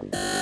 Yeah.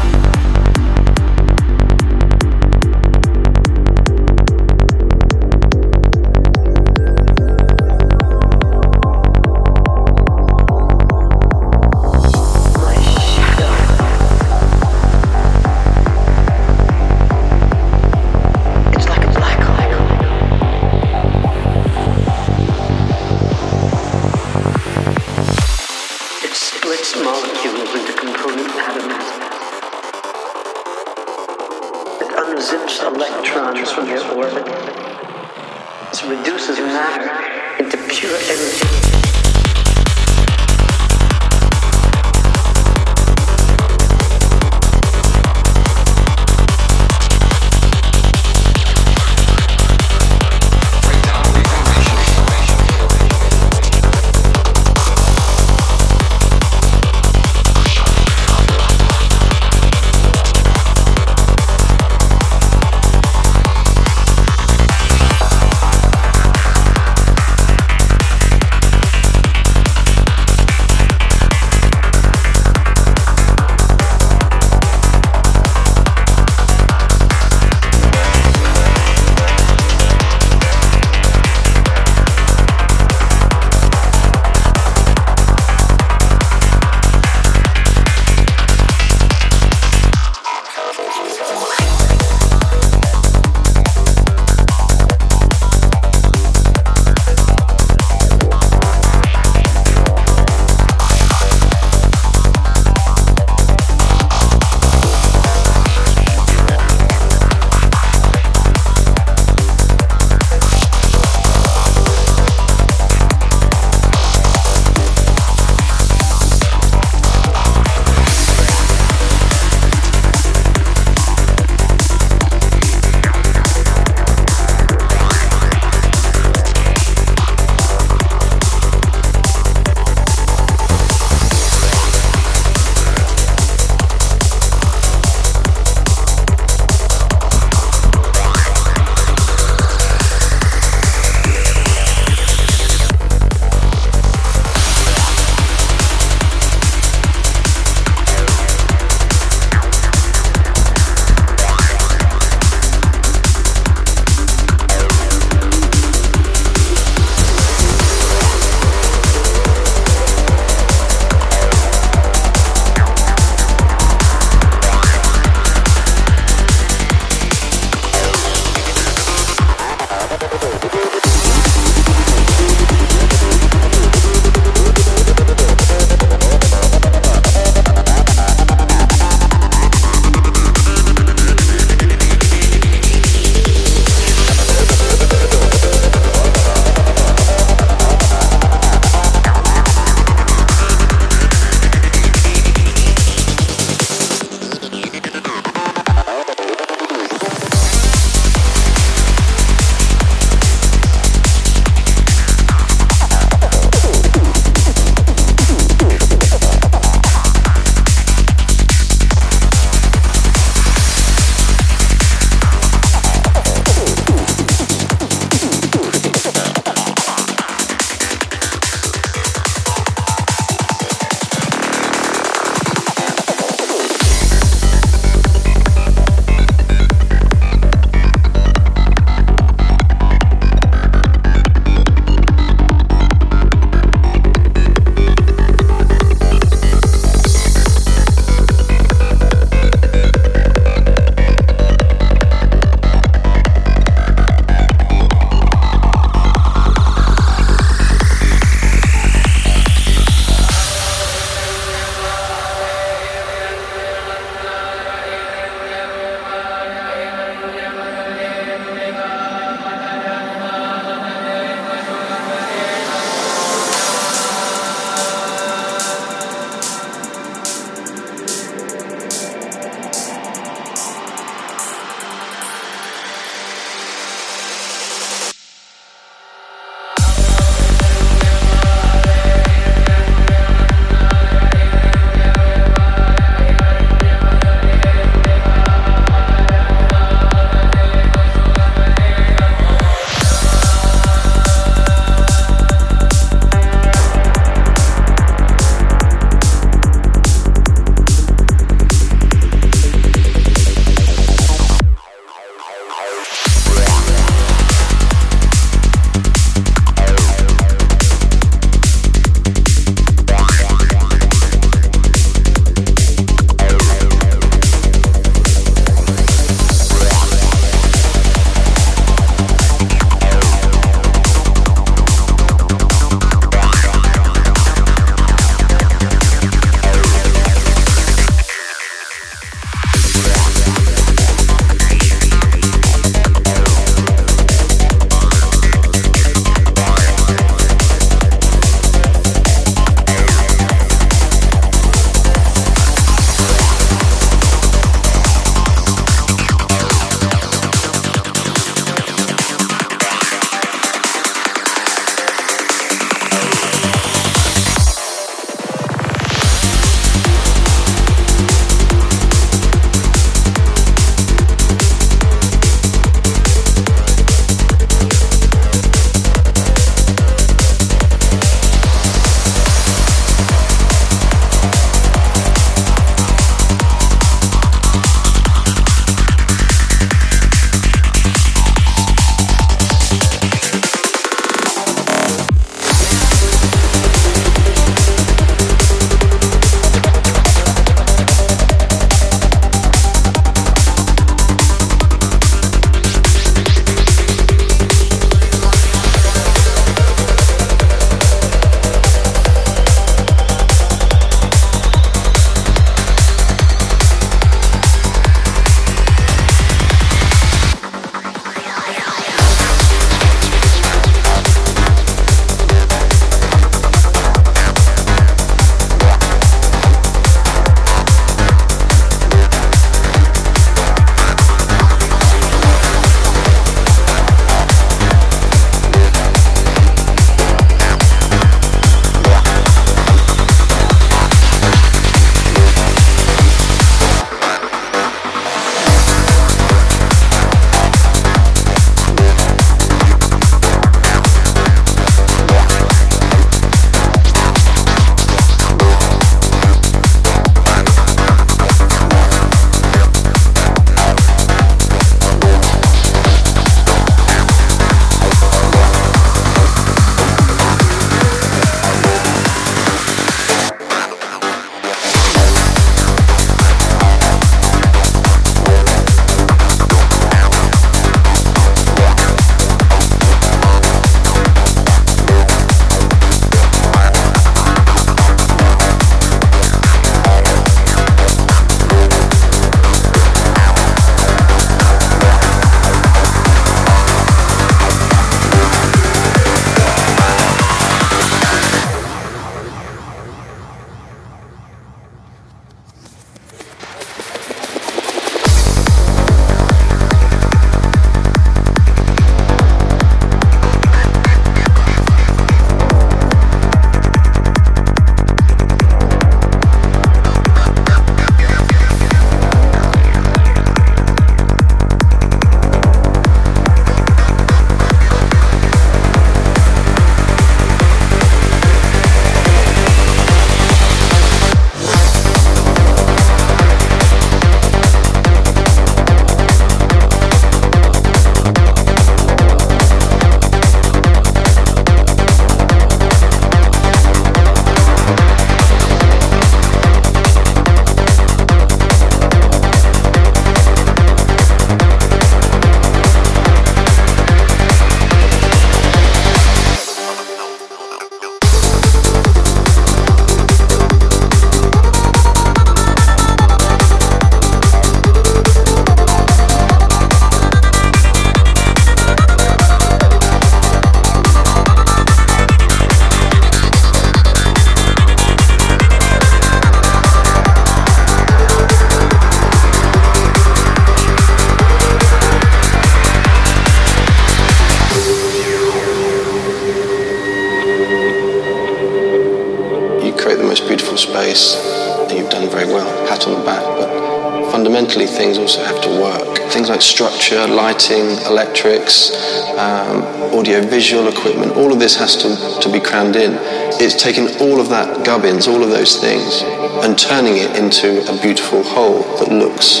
Fundamentally things also have to work. Things like structure, lighting, electrics, um, audio visual equipment, all of this has to, to be crammed in. It's taking all of that gubbins, all of those things, and turning it into a beautiful whole that looks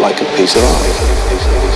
like a piece of art.